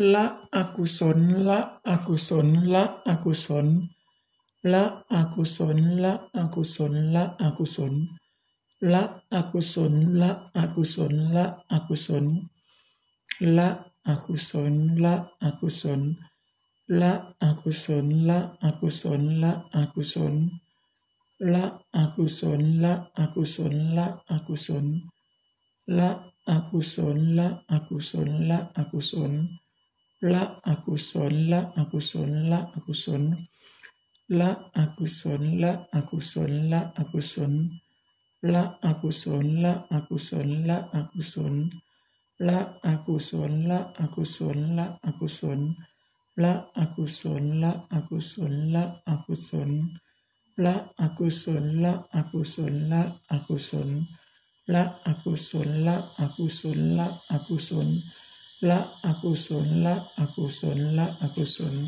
La akuson, la akuson, la akuson, la akuson, la akuson, la akuson, la akuson, la akuson, la akuson, la akuson, la akuson, la akuson, la akuson, la akuson, la akuson, la akuson, la akuson, la akuson, la akuson, la akuson, La aku son, la aku son, la aku son. La aku son, la aku son, la aku son. La aku son, la aku son, la aku son. La aku son, la aku son, la aku son. La aku son, la aku son, la aku son. La aku son, la aku son, la aku son. La aku son, la aku son, la aku son. La aku son, la aku son, la aku son la akusun la akusun la akusun